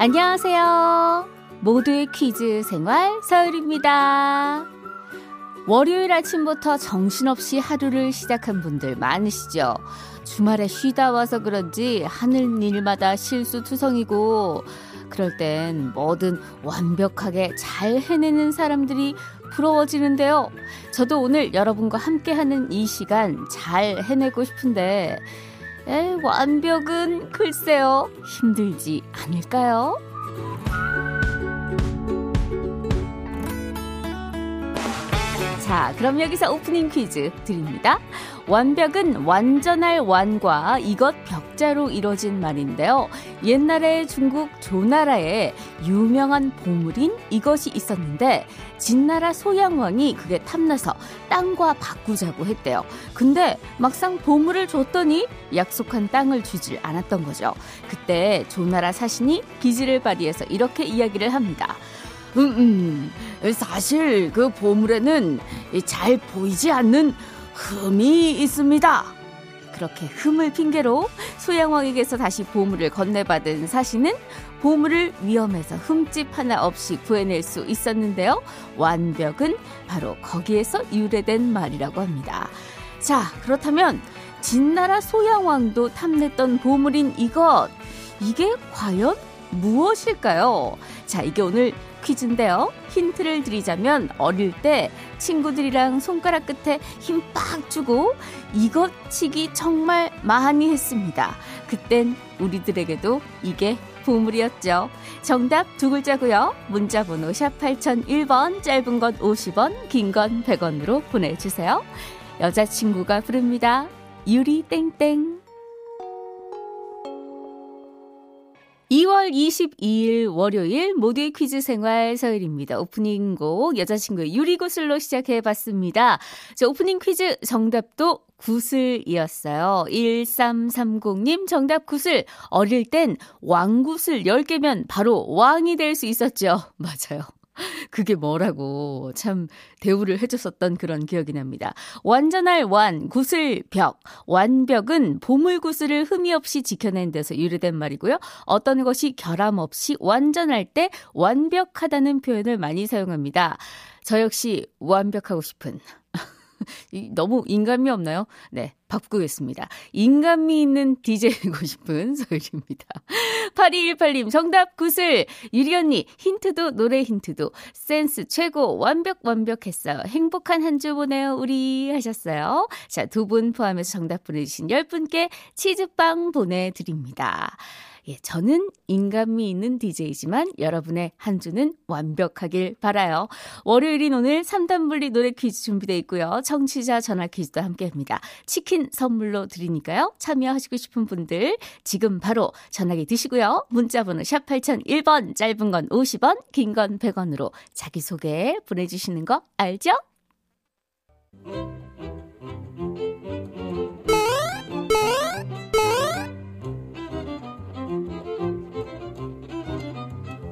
안녕하세요. 모두의 퀴즈 생활 서울입니다. 월요일 아침부터 정신없이 하루를 시작한 분들 많으시죠? 주말에 쉬다 와서 그런지 하는 일마다 실수투성이고 그럴 땐 뭐든 완벽하게 잘 해내는 사람들이 부러워지는데요. 저도 오늘 여러분과 함께하는 이 시간 잘 해내고 싶은데 에, 완벽은 글쎄요 힘들지 않을까요? 자, 그럼 여기서 오프닝 퀴즈 드립니다. 완벽은 완전할 완과 이것 벽자로 이뤄진 말인데요. 옛날에 중국 조나라에 유명한 보물인 이것이 있었는데 진나라 소양왕이 그게 탐나서 땅과 바꾸자고 했대요. 근데 막상 보물을 줬더니 약속한 땅을 주질 않았던 거죠. 그때 조나라 사신이 기지를 발휘해서 이렇게 이야기를 합니다. 음, 음, 사실 그 보물에는 잘 보이지 않는 흠이 있습니다. 그렇게 흠을 핑계로 소양왕에게서 다시 보물을 건네받은 사신은 보물을 위험해서 흠집 하나 없이 구해낼 수 있었는데요. 완벽은 바로 거기에서 유래된 말이라고 합니다. 자, 그렇다면 진나라 소양왕도 탐냈던 보물인 이것, 이게 과연 무엇일까요? 자, 이게 오늘 퀴즈인데요. 힌트를 드리자면 어릴 때 친구들이랑 손가락 끝에 힘 빡 주고 이것 치기 정말 많이 했습니다. 그땐 우리들에게도 이게 보물이었죠. 정답 두 글자고요. 문자 번호 샵 8001번 짧은 건 50원 긴 건 100원으로 보내주세요. 여자친구가 부릅니다. 유리 땡땡 2월 22일 월요일 모두의 퀴즈 생활 서일입니다. 오프닝 곡 여자친구의 유리구슬로 시작해 봤습니다. 자, 오프닝 퀴즈 정답도 구슬이었어요. 1330님 정답 구슬. 어릴 땐 왕구슬 10개면 바로 왕이 될 수 있었죠. 맞아요. 그게 뭐라고 참 대우를 해줬었던 그런 기억이 납니다. 완전할 완, 구슬, 벽. 완벽은 보물 구슬을 흠이 없이 지켜낸 데서 유래된 말이고요. 어떤 것이 결함 없이 완전할 때 완벽하다는 표현을 많이 사용합니다. 저 역시 완벽하고 싶은 너무 인간미 없나요? 네, 바꾸겠습니다. 인간미 있는 DJ이고 싶은 소율입니다. 8218님, 정답 구슬. 유리 언니, 힌트도 노래 힌트도 센스 최고 완벽 완벽했어요. 행복한 한 주 보내요, 우리 하셨어요. 자, 두 분 포함해서 정답 보내주신 10분께 치즈빵 보내드립니다. 예, 저는 인간미 있는 DJ지만 여러분의 한 주는 완벽하길 바라요. 월요일인 오늘 3단 분리 노래 퀴즈 준비되어 있고요. 청취자 전화 퀴즈도 함께 합니다. 치킨 선물로 드리니까요. 참여하시고 싶은 분들 지금 바로 전화기 드시고요. 문자 번호 샵 8001번 짧은 건 50원, 긴 건 100원으로 자기소개 보내주시는 거 알죠?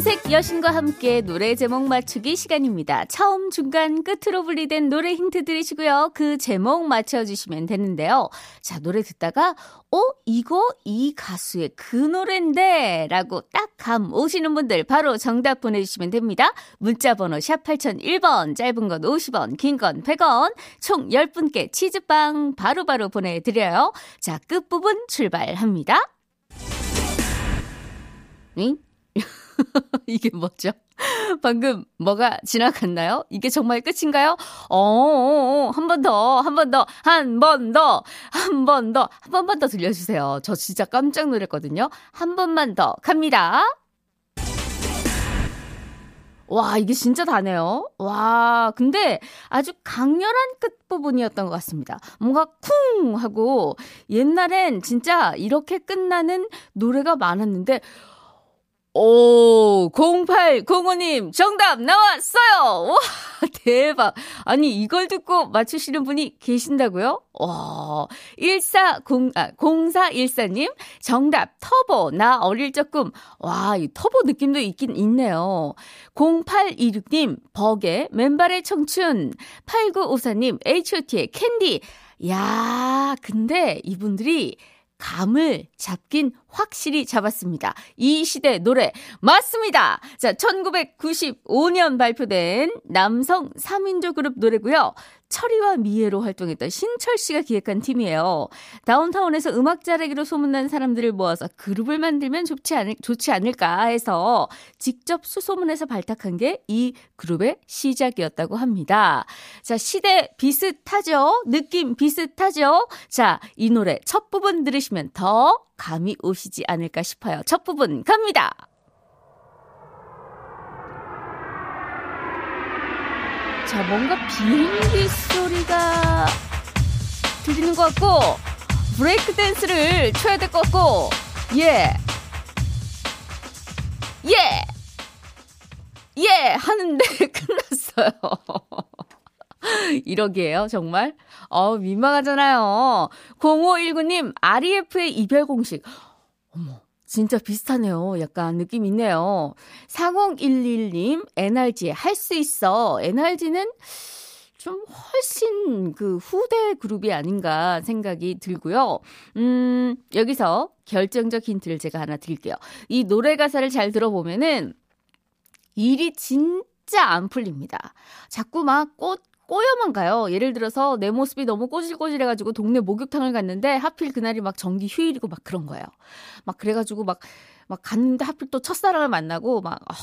음색 여신과 함께 노래 제목 맞추기 시간입니다. 처음, 중간, 끝으로 분리된 노래 힌트 드리시고요. 그 제목 맞춰주시면 되는데요. 자, 노래 듣다가, 어, 이거 이 가수의 그 노래인데? 라고 딱 감 오시는 분들 바로 정답 보내주시면 됩니다. 문자번호 샵 8001번, 짧은 건 50원, 긴 건 100원, 총 10분께 치즈빵 바로바로 바로 보내드려요. 자, 끝부분 출발합니다. 응? 이게 뭐죠? 방금 뭐가 지나갔나요? 이게 정말 끝인가요? 어, 어, 어한 번 더, 한 번 더, 한 번 더, 한 번 더, 한 번만 더 들려주세요. 저 진짜 깜짝 놀랐거든요. 한 번만 더 갑니다. 와, 이게 진짜 다네요. 와, 근데 아주 강렬한 끝부분이었던 것 같습니다. 뭔가 쿵! 하고, 옛날엔 진짜 이렇게 끝나는 노래가 많았는데, 오, 0805님, 정답 나왔어요! 와, 대박. 아니, 이걸 듣고 맞추시는 분이 계신다고요? 와, 140, 아, 0414님, 정답, 터보. 나 어릴 적 꿈. 와, 이 터보 느낌도 있긴 있네요. 0826님, 버게, 맨발의 청춘. 8954님, H.O.T의 캔디. 야, 근데 이분들이 감을 잡긴 확실히 잡았습니다. 이 시대 노래 맞습니다. 자, 1995년 발표된 남성 3인조 그룹 노래고요. 철이와 미애로 활동했던 신철 씨가 기획한 팀이에요. 다운타운에서 음악 잘하기로 소문난 사람들을 모아서 그룹을 만들면 좋지 않을, 좋지 않을까 해서 직접 수소문해서 발탁한 게 이 그룹의 시작이었다고 합니다. 자, 시대 비슷하죠? 느낌 비슷하죠? 자, 이 노래 첫 부분 들으시면 더 감이 오시지 않을까 싶어요. 첫 부분 갑니다. 자, 뭔가 비행기 소리가 들리는 것 같고, 브레이크 댄스를 쳐야 될 것 같고, 예. 예! 예! 하는데 끝났어요. 이러기에요, 정말? 어, 민망하잖아요. 0519님, REF의 이별 공식. 어머, 진짜 비슷하네요. 약간 느낌 있네요. 4011님, NRG 할 수 있어. NRG는 좀 훨씬 그 후대 그룹이 아닌가 생각이 들고요. 음, 여기서 결정적 힌트를 제가 하나 드릴게요. 이 노래 가사를 잘 들어보면은 일이 진짜 안 풀립니다. 자꾸 막 꽃, 꼬여만 가요. 예를 들어서 내 모습이 너무 꼬질꼬질해가지고 동네 목욕탕을 갔는데 하필 그날이 막 정기 휴일이고 막 그런 거예요. 막 그래가지고 막, 막 갔는데 하필 또 첫사랑을 만나고 막, 어,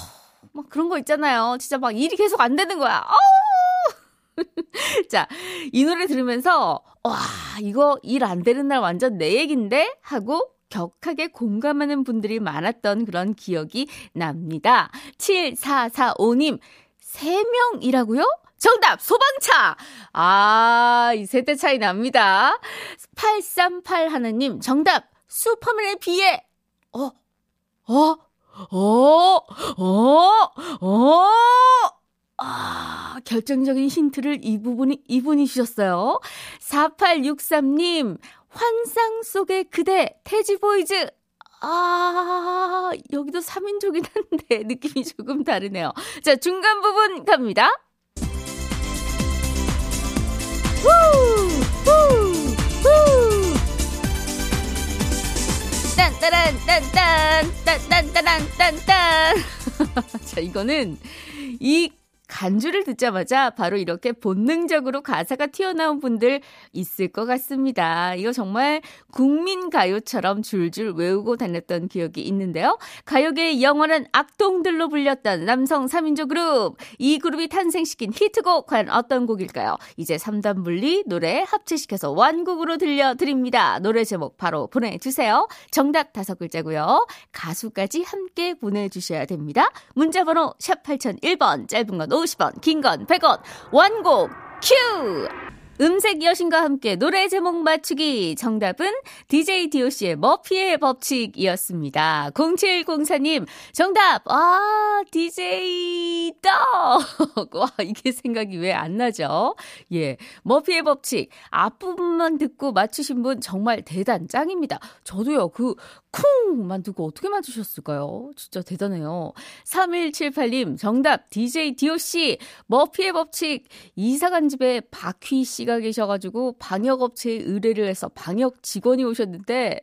막 그런 거 있잖아요. 진짜 막 일이 계속 안 되는 거야. 어! 자, 이 노래 들으면서, 와, 이거 일 안 되는 날 완전 내 얘긴데? 하고 격하게 공감하는 분들이 많았던 그런 기억이 납니다. 7445님, 3명이라고요? 정답! 소방차! 아, 이 세대 차이 납니다. 838 하나님, 정답! 슈퍼맨에 비해, 어, 어, 어, 어, 어, 아, 결정적인 힌트를 이 부분이, 이분이 주셨어요. 4863님, 환상 속의 그대, 태지보이즈. 아, 여기도 3인조긴 한데, 느낌이 조금 다르네요. 자, 중간 부분 갑니다. 딴따란 딴딴 딴딴따란 딴딴. 자 이거는 이 간주를 듣자마자 바로 이렇게 본능적으로 가사가 튀어나온 분들 있을 것 같습니다. 이거 정말 국민 가요처럼 줄줄 외우고 다녔던 기억이 있는데요. 가요계의 영원한 악동들로 불렸던 남성 3인조 그룹. 이 그룹이 탄생시킨 히트곡 과연 어떤 곡일까요? 이제 3단 분리 노래 합체시켜서 완곡으로 들려드립니다. 노래 제목 바로 보내주세요. 정답 다섯 글자고요. 가수까지 함께 보내주셔야 됩니다. 문자번호 샵 8001번 짧은 건 50원, 긴 건 100원, 완곡 큐! 음색 여신과 함께 노래 제목 맞추기. 정답은 DJ DOC의 머피의 법칙이었습니다. 0704님, 정답! 아, DJ 떡! 와, 이게 생각이 왜 안 나죠? 예. 머피의 법칙. 앞부분만 듣고 맞추신 분 정말 대단, 짱입니다. 저도요, 그, 쿵만 듣고 어떻게 맞추셨을까요? 진짜 대단해요. 3178님, 정답, DJ DOC, 머피의 법칙, 이사간 집에 박휘 씨가 계셔가지고 방역업체에 의뢰를 해서 방역 직원이 오셨는데,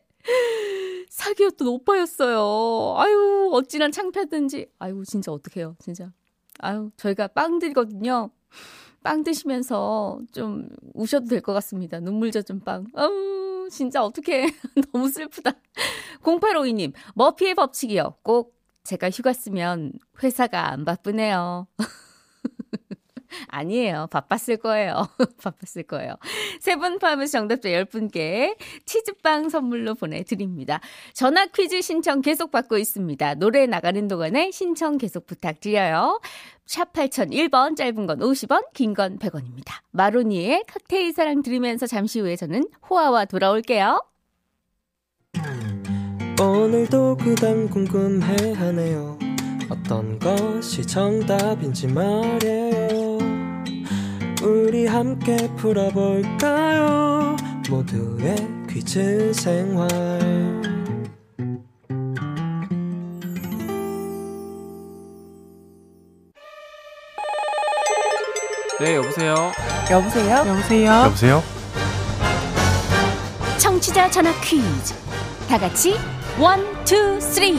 사기였던 오빠였어요. 아유, 어찌나 창피하든지. 아유, 진짜 어떡해요, 진짜. 아유, 저희가 빵 드리거든요. 빵 드시면서 좀 우셔도 될 것 같습니다. 눈물 젖은 빵. 아우, 진짜 어떡해. 너무 슬프다. 0852님, 머피의 법칙이요. 꼭 제가 휴가 쓰면 회사가 안 바쁘네요. 아니에요. 바빴을 거예요. 바빴을 거예요. 세 분 포함해서 정답자 10분께 치즈빵 선물로 보내드립니다. 전화 퀴즈 신청 계속 받고 있습니다. 노래 나가는 동안에 신청 계속 부탁드려요. 샵 8001번, 짧은 건 50원, 긴 건 100원입니다. 마로니의 칵테일 사랑 들으면서 잠시 후에 저는 호화와 돌아올게요. 오늘도 그단 궁금해하네요 어떤 것이 정답인지 말해요 우리 함께 풀어볼까요 모두의 퀴즈 생활 네, 여보세요. 여보세요? 여보세요. 여보세요? 청취자 전화 퀴즈. 다 같이 one, two, three.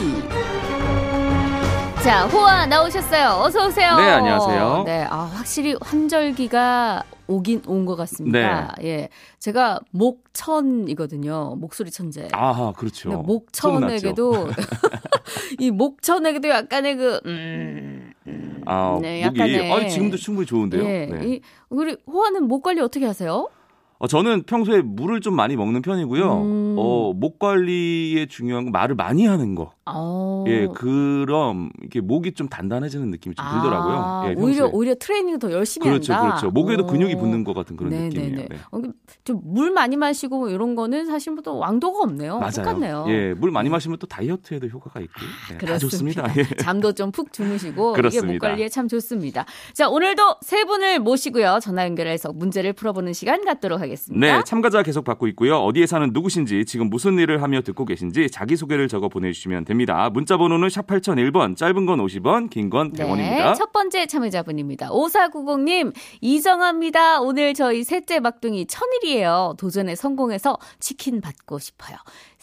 자, 호아 나오셨어요. 어서 오세요. 네, 안녕하세요. 네, 아, 확실히 환절기가 오긴 온 것 같습니다. 네. 예. 제가 목천이거든요. 목소리 천재. 아하, 그렇죠. 목천에게도 이 목천에게도 약간의 그 음, 음, 아, 네, 목이 약간의 아, 지금도 충분히 좋은데요. 예, 네. 이, 우리 호아는 목 관리 어떻게 하세요? 어, 저는 평소에 물을 좀 많이 먹는 편이고요. 음. 어, 목 관리에 중요한 건 말을 많이 하는 거. 어. 예, 그럼 이렇게 목이 좀 단단해지는 느낌이 좀 들더라고요. 아, 예, 오히려 평소에. 오히려 트레이닝 더 열심히 그렇죠, 한다. 그렇죠. 목에도 오. 근육이 붙는 것 같은 그런 네네네. 느낌이에요. 네. 어, 좀물 많이 마시고 뭐 이런 거는 사실 뭐또 왕도가 없네요. 맞아요. 똑같네요. 예, 물 많이 마시면 또 다이어트에도 효과가 있고 네, 다 좋습니다. 예. 잠도 좀 푹 주무시고 이게 그렇습니다. 목 관리에 참 좋습니다. 자, 오늘도 세 분을 모시고요. 전화 연결해서 문제를 풀어보는 시간 갖도록 하겠습니다. 네, 참가자 계속 받고 있고요. 어디에 사는 누구신지, 지금 무슨 일을 하며 듣고 계신지 자기소개를 적어 보내주시면 됩니다. 문자 번호는 샵 8001번, 짧은 건 50원, 긴 건 100원입니다. 네, 첫 번째 참여자분입니다. 5490님, 이정아입니다. 오늘 저희 셋째 막둥이 천일이에요. 도전에 성공해서 치킨 받고 싶어요.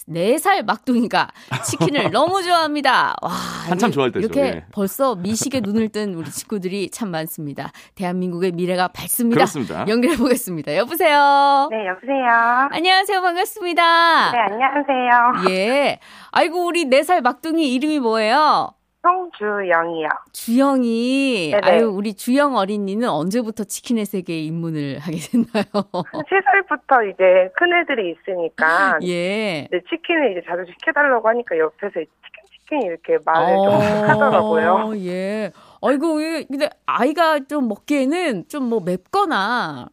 4살 막둥이가 치킨을 너무 좋아합니다. 와, 한참 이게 좋아할 때죠. 이렇게 예. 벌써 미식에 눈을 뜬 우리 친구들이 참 많습니다. 대한민국의 미래가 밝습니다. 그렇습니다. 연결해 보겠습니다. 여보세요. 네, 여보세요. 안녕하세요. 반갑습니다. 네, 안녕하세요. 예. 아이고 우리 4살 막둥이 이름이 뭐예요? 송주영이요. 주영이 네네. 아유 우리 주영 어린이는 언제부터 치킨의 세계에 입문을 하게 됐나요? 3살부터 이제 큰 애들이 있으니까 예. 이제 치킨을 이제 자주 시켜달라고 하니까 옆에서 치킨 치킨 이렇게 말을 좀 하더라고요. 어, 예. 아이고 왜 근데 아이가 좀 먹기에는 좀 뭐 맵거나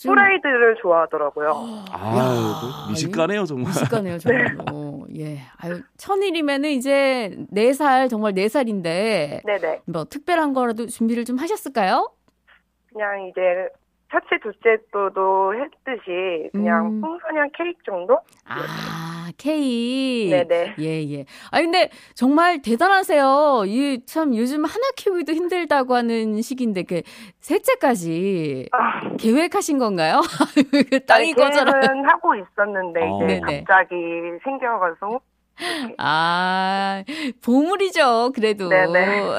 좀 후라이드를 좋아하더라고요. 아, 야, 또 미식가네요, 정말. 미식가네요, 정말로. 예. 아유, 천일이면은 이제 4살, 정말 4살인데, 네네. 뭐, 특별한 거라도 준비를 좀 하셨을까요? 그냥 이제 첫째, 둘째 또도 했듯이 그냥 음. 풍선이랑 케이크 정도? 아, 케이크. 네네. 예, 예. 아, 근데 정말 대단하세요. 이 참 요즘 하나 키우기도 힘들다고 하는 시기인데, 그, 셋째까지 아, 계획하신 건가요? 그 땅이 꺼져라. 계획은 하고 있었는데 어. 이제 네네. 갑자기 생겨가서 아, 보물이죠, 그래도. 네네.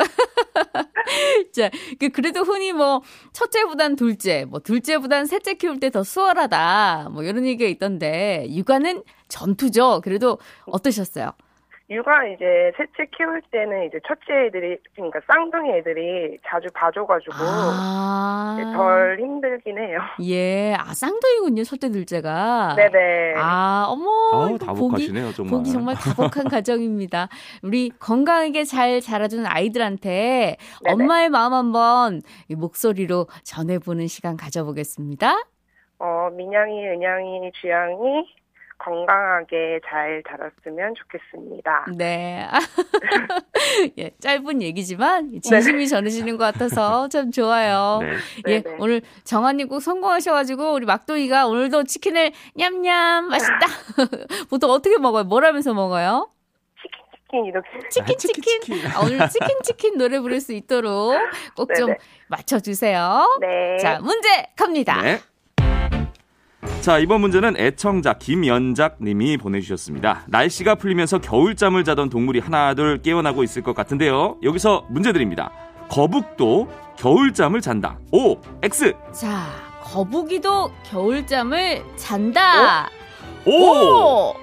자, 그, 그래도 흔히 뭐, 첫째보단 둘째, 뭐, 둘째보단 셋째 키울 때 더 수월하다, 뭐, 이런 얘기가 있던데, 육아는 전투죠. 그래도 어떠셨어요? 육아 이제 셋째 키울 때는 이제 첫째 애들이 그러니까 쌍둥이 애들이 자주 봐줘가지고 아. 덜 힘들긴 해요. 예, 아, 쌍둥이군요, 첫째, 둘째가. 네네. 아, 어머. 아우, 이거 보기, 다복하시네요, 정말. 보기 정말 다복한 가정입니다. 우리 건강하게 잘 자라주는 아이들한테 네네. 엄마의 마음 한번 이 목소리로 전해보는 시간 가져보겠습니다. 어 민영이, 은영이, 주영이 건강하게 잘 자랐으면 좋겠습니다. 네. 예, 짧은 얘기지만 진심이 전해지는 것 같아서 참 좋아요. 네. 예, 네네. 오늘 정한이 꼭 성공하셔가지고 우리 막둥이가 오늘도 치킨을 냠냠 맛있다. 보통 어떻게 먹어요? 뭘 하면서 먹어요? 치킨 이렇게 치킨 치킨. 아, 오늘 치킨 치킨 노래 부를 수 있도록 꼭좀 네네. 맞춰주세요. 네. 자 문제 갑니다. 네. 자, 이번 문제는 애청자 김연작 님이 보내주셨습니다. 날씨가 풀리면서 겨울잠을 자던 동물이 하나둘 깨어나고 있을 것 같은데요. 여기서 문제 드립니다. 거북도 겨울잠을 잔다. O, X. 자 거북이도 겨울잠을 잔다. 오! 오!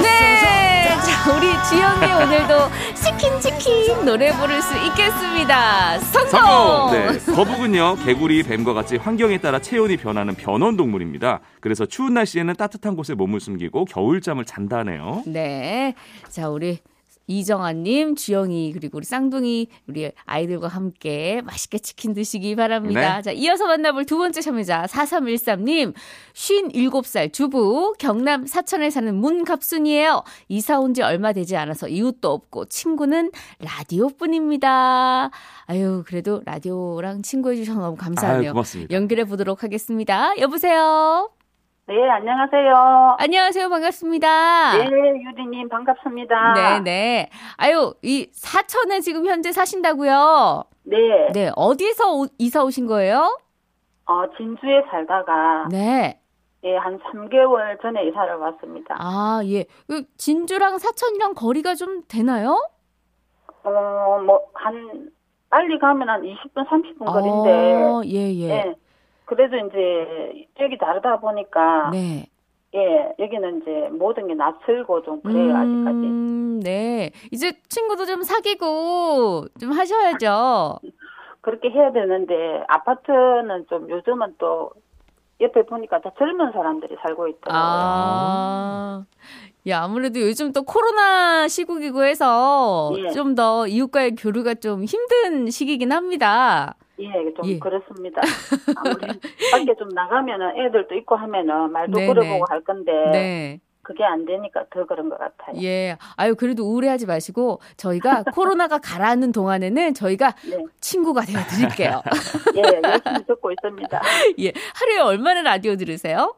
네, 자 우리 주영이 오늘도 치킨 치킨 노래 부를 수 있겠습니다. 성공. 성공! 네. 거북은요, 개구리, 뱀과 같이 환경에 따라 체온이 변하는 변온 동물입니다. 그래서 추운 날씨에는 따뜻한 곳에 몸을 숨기고 겨울잠을 잔다네요. 네. 자, 우리 이정아님, 주영이, 그리고 우리 쌍둥이, 우리 아이들과 함께 맛있게 치킨 드시기 바랍니다. 네. 자, 이어서 만나볼 두 번째 참여자, 4313님, 57살 주부, 경남 사천에 사는 문갑순이에요. 이사 온 지 얼마 되지 않아서 이웃도 없고, 친구는 라디오 뿐입니다. 아유, 그래도 라디오랑 친구해주셔서 너무 아유, 감사하네요. 고맙습니다. 연결해 보도록 하겠습니다. 여보세요? 네, 안녕하세요. 안녕하세요. 반갑습니다. 네, 유리님 반갑습니다. 네 네. 아유, 이 사천에 지금 현재 사신다고요? 네, 네. 어디서 오- 이사 오신 거예요? 어, 진주에 살다가 네. 예, 한 3개월 전에 이사를 왔습니다. 아, 예. 그 진주랑 사천이랑 거리가 좀 되나요? 어, 뭐 한 빨리 가면 한 20분, 30분 거리인데 어, 예, 예. 예. 그래도 이제 여기 다르다 보니까 네. 예, 여기는 이제 모든 게 낯설고 좀 그래요, 아직까지. 음, 네. 이제 친구도 좀 사귀고 좀 하셔야죠. 그렇게 해야 되는데 아파트는 좀 요즘은 또 옆에 보니까 다 젊은 사람들이 살고 있더라고요. 아. 야, 아무래도 요즘 또 코로나 시국이고 해서 예. 좀더 이웃과의 교류가 좀 힘든 시기긴 합니다. 예, 좀 예. 그렇습니다. 아무리 밖에 좀 나가면은 애들도 있고 하면은 말도 네네. 걸어보고 할 건데 네. 그게 안 되니까 더 그런 것 같아요. 예. 아유, 그래도 우울해하지 마시고 저희가 코로나가 가라앉는 동안에는 저희가 네, 친구가 되어 드릴게요. 예, 열심히 듣고 있습니다. 예. 하루에 얼마나 라디오 들으세요?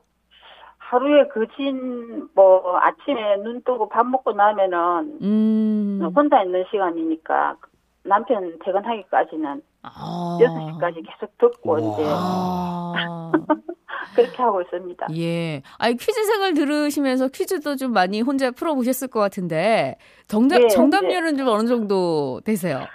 하루에 거진 뭐 아침에 눈 뜨고 밥 먹고 나면은 음. 혼자 있는 시간이니까 남편 퇴근하기까지는 아. 6시까지 계속 듣고 이제 아. 그렇게 하고 있습니다. 예. 아니, 퀴즈 생활 들으시면서 퀴즈도 좀 많이 혼자 풀어 보셨을 것 같은데, 정답, 네, 정답률은 좀 어느 정도 되세요?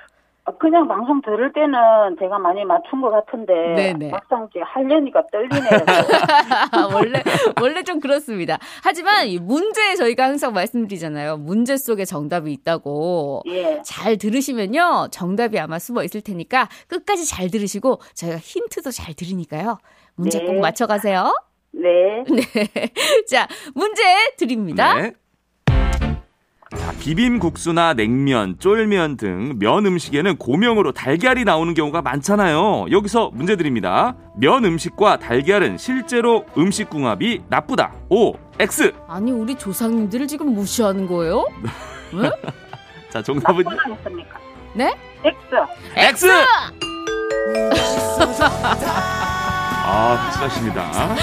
어, 그냥 방송 들을 때는 제가 많이 맞춘 것 같은데 네네. 막상 이제 하려니까 떨리네요. 원래, 원래 좀 그렇습니다. 하지만 이 문제 저희가 항상 말씀드리잖아요. 문제 속에 정답이 있다고. 예. 잘 들으시면요. 정답이 아마 숨어 있을 테니까 끝까지 잘 들으시고 저희가 힌트도 잘 드리니까요. 문제 네. 꼭 맞춰 가세요. 네. 네. 자, 문제 드립니다. 네. 자, 비빔국수나 냉면, 쫄면 등 면 음식에는 고명으로 달걀이 나오는 경우가 많잖아요. 여기서 문제 드립니다. 면 음식과 달걀은 실제로 음식 궁합이 나쁘다. O, X. 아니, 우리 조상님들을 지금 무시하는 거예요? 응? 자, 정답은 나쁘다 했습니까? 네? X. X. 아, 확실하십니다.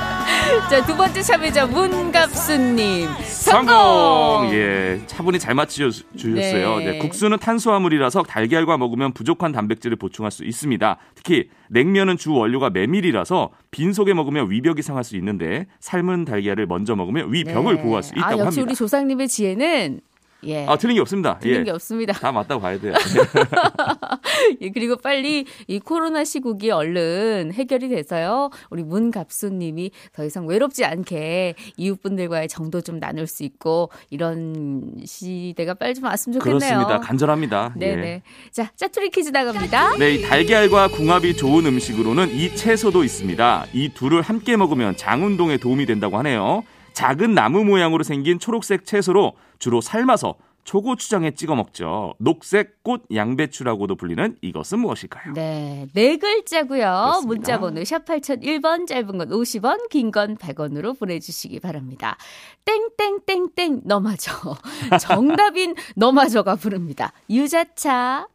자, 두 번째 참여자 문갑수님. 성공! 성공! 예, 차분히 잘 맞추셨어요. 네. 네, 국수는 탄수화물이라서 달걀과 먹으면 부족한 단백질을 보충할 수 있습니다. 특히 냉면은 주 원료가 메밀이라서 빈속에 먹으면 위벽이 상할 수 있는데 삶은 달걀을 먼저 먹으면 위벽을 네. 보호할 수 있다고 아, 역시 합니다. 우리 조상님의 지혜는 예. 아, 틀린 게 없습니다. 틀린 예. 게 없습니다. 다 맞다고 봐야 돼요. 예, 그리고 빨리 이 코로나 시국이 얼른 해결이 돼서요. 우리 문갑수 님이 더 이상 외롭지 않게 이웃분들과의 정도 좀 나눌 수 있고 이런 시대가 빨리 좀 왔으면 좋겠네요. 그렇습니다. 간절합니다. 네네. 예. 자, 짜투리 퀴즈 나갑니다. 네, 이 달걀과 궁합이 좋은 음식으로는 이 채소도 있습니다. 이 둘을 함께 먹으면 장 운동에 도움이 된다고 하네요. 작은 나무 모양으로 생긴 초록색 채소로 주로 삶아서 초고추장에 찍어 먹죠. 녹색 꽃 양배추라고도 불리는 이것은 무엇일까요? 네, 네 글자고요. 문자 번호 샵 8001번 짧은 건 50원, 긴 건 100원으로 보내 주시기 바랍니다. 땡땡땡땡 너마저. 정답인 너마저가 부릅니다. 유자차.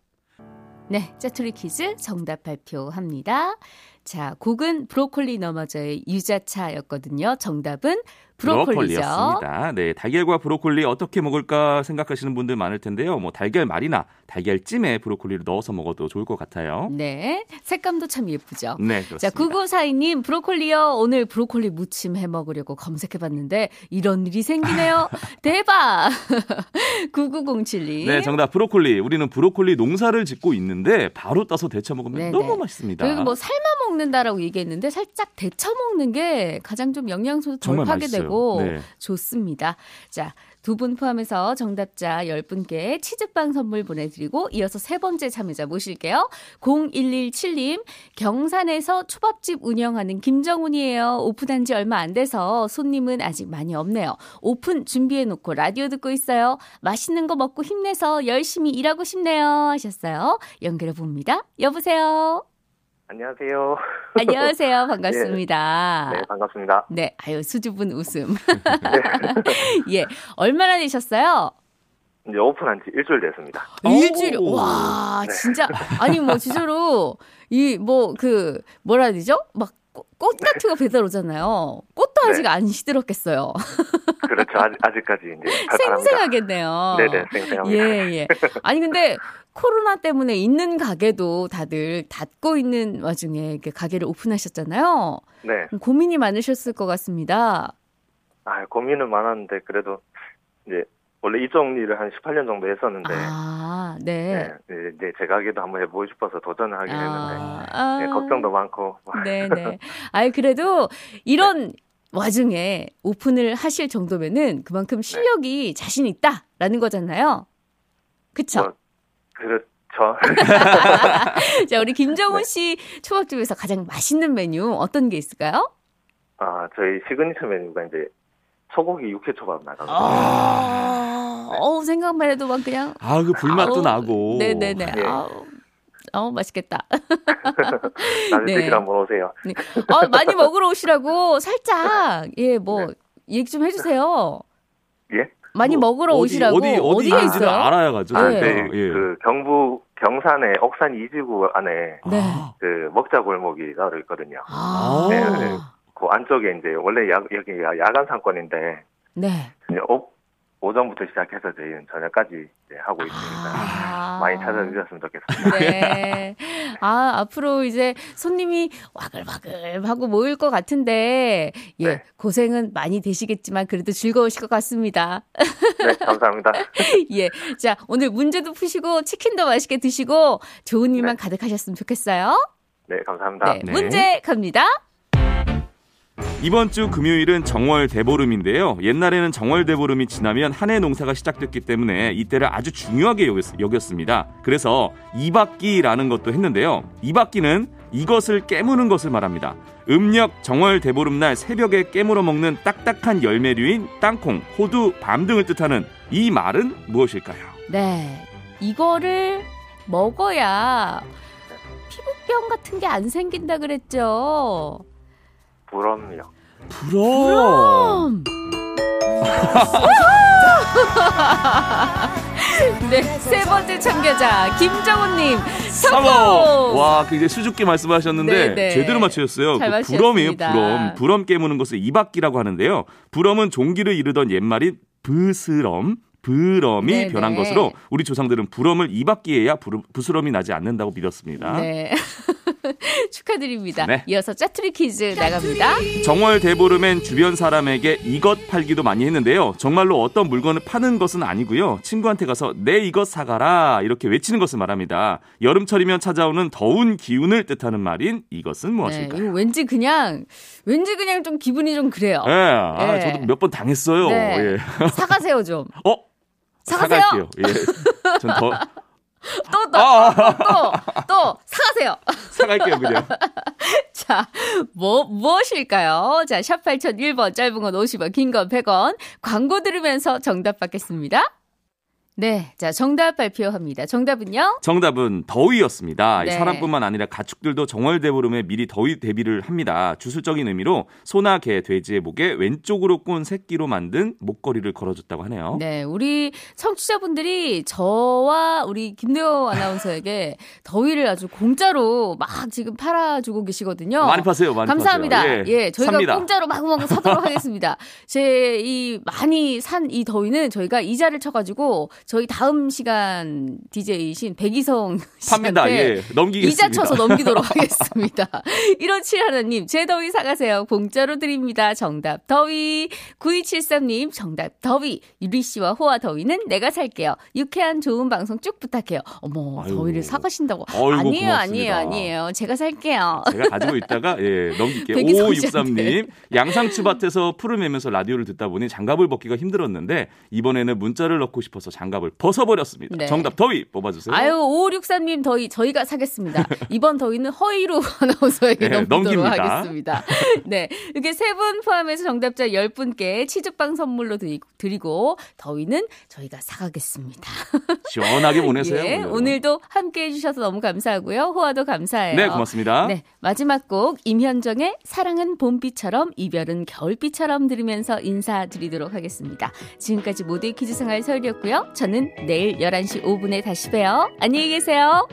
네, 짜투리 퀴즈 정답 발표합니다. 자, 곡은 브로콜리 너마저의 유자차였거든요. 정답은 브로콜리죠. 브로콜리였습니다. 네, 달걀과 브로콜리 어떻게 먹을까 생각하시는 분들 많을 텐데요. 뭐 달걀 말이나 달걀찜에 브로콜리를 넣어서 먹어도 좋을 것 같아요. 네, 색감도 참 예쁘죠. 네, 그렇습니다. 자, 9942님, 브로콜리요. 오늘 브로콜리 무침 해 먹으려고 검색해봤는데, 이런 일이 생기네요. 대박! 9907님. 네, 정답 브로콜리. 우리는 브로콜리 농사를 짓고 있는데 바로 따서 데쳐 먹으면 네네. 너무 맛있습니다. 그리고 뭐 삶아 먹는다라고 얘기했는데, 살짝 데쳐 먹는 게 가장 좀 영양소도 덜 정말 파괴되고, 하고 네. 좋습니다. 자, 두 분 포함해서 정답자 10분께 치즈빵 선물 보내드리고 이어서 세 번째 참여자 모실게요. 0117님, 경산에서 초밥집 운영하는 김정훈이에요. 오픈한 지 얼마 안 돼서 손님은 아직 많이 없네요. 오픈 준비해놓고 라디오 듣고 있어요. 맛있는 거 먹고 힘내서 열심히 일하고 싶네요. 하셨어요. 연결해 봅니다. 여보세요. 안녕하세요. 안녕하세요. 반갑습니다. 네, 반갑습니다. 네, 아유, 수줍은 웃음. 예, 얼마나 되셨어요? 이제 오픈한 지 일주일 됐습니다. 일주일, 오. 와, 진짜. 아니, 뭐, 진짜로, 이, 뭐, 그, 뭐라 해야 되죠? 막, 꽃, 꽃 같은 거 배달 오잖아요. 꽃도 아직 네. 안 시들었겠어요. 그렇죠. 아직, 아직 까지 이제 발판합니다. 생생하겠네요. 네네, 생생합니다. 예, 예. 아니, 근데, 코로나 때문에 있는 가게도 다들 닫고 있는 와중에 이렇게 가게를 오픈하셨잖아요. 네. 고민이 많으셨을 것 같습니다. 아, 고민은 많았는데, 그래도, 이제, 원래 이쪽 일을 한 18년 정도 했었는데, 아, 네. 네, 이제 제 가게도 한번 해보고 싶어서 도전을 하긴 했는데, 아, 네, 걱정도 많고, 네네. 아이, 그래도 이런 와중에 오픈을 하실 정도면은 그만큼 실력이 자신 있다라는 거잖아요. 그쵸? 뭐, 그렇죠. 자, 우리 김정훈 씨 초밥집에서 가장 맛있는 메뉴 어떤 게 있을까요? 아, 저희 시그니처 메뉴가 이제, 소고기 육회 초밥 나가거든요. 아, 어우, 생각만 해도 막 그냥. 아, 그 불맛도 아우, 나고. 네네네. 예. 아우, 아우, 맛있겠다. 나중에 네. 한번 오세요. 네. 어, 많이 먹으러 오시라고 살짝, 예, 뭐, 네. 얘기 좀 해주세요. 예? 많이 뭐, 먹으러 어디, 오시라고. 어디, 어디 에 있는지를 있어요? 알아야 가죠. 아, 네. 네. 예. 그, 경부, 경산의 옥산 이지구 안에, 네. 아, 그, 먹자 골목이 따로 있거든요. 아. 네, 네. 그 안쪽에 이제 원래 야, 여기 야- 야간 상권인데 네. 오, 오전부터 시작해서 저희는 저녁까지 이제 하고 있으니까 아. 많이 찾아주셨으면 좋겠습니다. 네. 아, 앞으로 이제 손님이 와글와글 하고 모일 것 같은데, 예, 네. 고생은 많이 되시겠지만 그래도 즐거우실 것 같습니다. 네, 감사합니다. 예. 자, 오늘 문제도 푸시고 치킨도 맛있게 드시고 좋은 일만 네. 가득하셨으면 좋겠어요. 네, 감사합니다. 네. 네. 문제 갑니다. 이번 주 금요일은 정월 대보름인데요. 옛날에는 정월 대보름이 지나면 한 해 농사가 시작됐기 때문에 이때를 아주 중요하게 여겼, 여겼 습니다. 그래서 이박기라는 것도 했는데요. 이박기는 이것을 깨무는 것을 말합니다. 음력 정월 대보름날 새벽에 깨물어 먹는 딱딱한 열매류인 땅콩, 호두, 밤 등을 뜻하는 이 말은 무엇일까요? 네. 이거를 먹어야 피부병 같은 게 안 생긴다 그랬죠. 부럼요. 부럼. 네, 세 번째 참가자 김정훈님 성공. 와, 굉장히 수줍게 말씀하셨는데 네, 네. 제대로 맞추셨어요. 잘그 부럼이에요, 맞추셨습니다. 부럼. 부럼 깨무는 것을 이박기라고 하는데요. 부럼은 종기를 이르던 옛말인 부스럼, 부럼이 네, 변한 네. 것으로 우리 조상들은 부럼을 이박기해야 부스럼이 나지 않는다고 믿었습니다. 네. 축하드립니다. 네. 이어서 짜투리 퀴즈 나갑니다. 정월 대보름엔 주변 사람에게 이것 팔기도 많이 했는데요. 정말로 어떤 물건을 파는 것은 아니고요. 친구한테 가서 내 이것 사가라 이렇게 외치는 것을 말합니다. 여름철이면 찾아오는 더운 기운을 뜻하는 말인 이것은 네, 무엇일까요? 이거 왠지 그냥 왠지 그냥 좀 기분이 좀 그래요. 예, 아, 네. 저도 몇 번 당했어요. 네. 예. 사가세요 좀. 어? 사가세요. 사갈게요. 예. 전더 또 또 아, 또또 사가세요. 사갈게요, 그냥. 자, 뭐 무엇일까요? 자, 샵 8001번 짧은 건 50원, 긴 건 100원. 광고 들으면서 정답 받겠습니다. 네. 자, 정답 발표합니다. 정답은요? 정답은 더위였습니다. 이 네. 사람뿐만 아니라 가축들도 정월대보름에 미리 더위 대비를 합니다. 주술적인 의미로 소나 개, 돼지의 목에 왼쪽으로 꼰 새끼로 만든 목걸이를 걸어줬다고 하네요. 네, 우리 청취자분들이 저와 우리 김대호 아나운서에게 더위를 아주 공짜로 막 지금 팔아주고 계시거든요. 많이 파세요, 많이 감사합니다. 파세요. 예, 저희가 삽니다. 공짜로 마구마구 사도록 하겠습니다. 제 이 많이 산 이 더위는 저희가 이자를 쳐가지고 저희 다음 시간 DJ이신 백이성. 씨한테 예. 넘기겠습니다. 이자 쳐서 넘기도록 하겠습니다. 157 하나님, 제 더위 사가세요. 공짜로 드립니다. 정답 더위. 9273님, 정답 더위. 유리 씨와 호화 더위는 내가 살게요. 유쾌한 좋은 방송 쭉 부탁해요. 어머, 아유. 더위를 사가신다고. 어이구, 아니에요, 고맙습니다. 아니에요, 아니에요. 제가 살게요. 제가 가지고 있다가 예, 넘길게요. 백이성 5563님 양상추 밭에서 풀을 매면서 라디오를 듣다 보니 장갑을 벗기가 힘들었는데 이번에는 문자를 넣고 싶어서 장갑 을 벗어버렸습니다. 네. 정답 더위 뽑아주세요. 아유, 5563님 더위 저희가 사겠습니다. 이번 더위는 허위로 아나운서에게 네, 넘기도록 넘깁니다. 하겠습니다. 네. 이렇게 세 분 포함해서 정답자 10분께 치즈빵 선물로 드리- 드리고 더위는 저희가 사가겠습니다. 시원하게 보내세요. 예. 오늘도 함께 해 주셔서 너무 감사하고요. 호화도 감사해요. 네 고맙습니다. 네, 마지막 곡 임현정의 사랑은 봄비처럼 이별은 겨울비처럼 들으면서 인사드리도록 하겠습니다. 지금까지 모두의 퀴즈 생활 서울이었고요. 저는 내일 11시 5분에 다시 봬요. 안녕히 계세요.